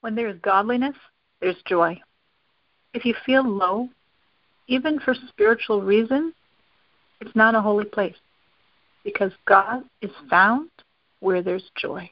When there is godliness, there's joy. If you feel low, even for spiritual reasons, it's not a holy place because God is found where there's joy.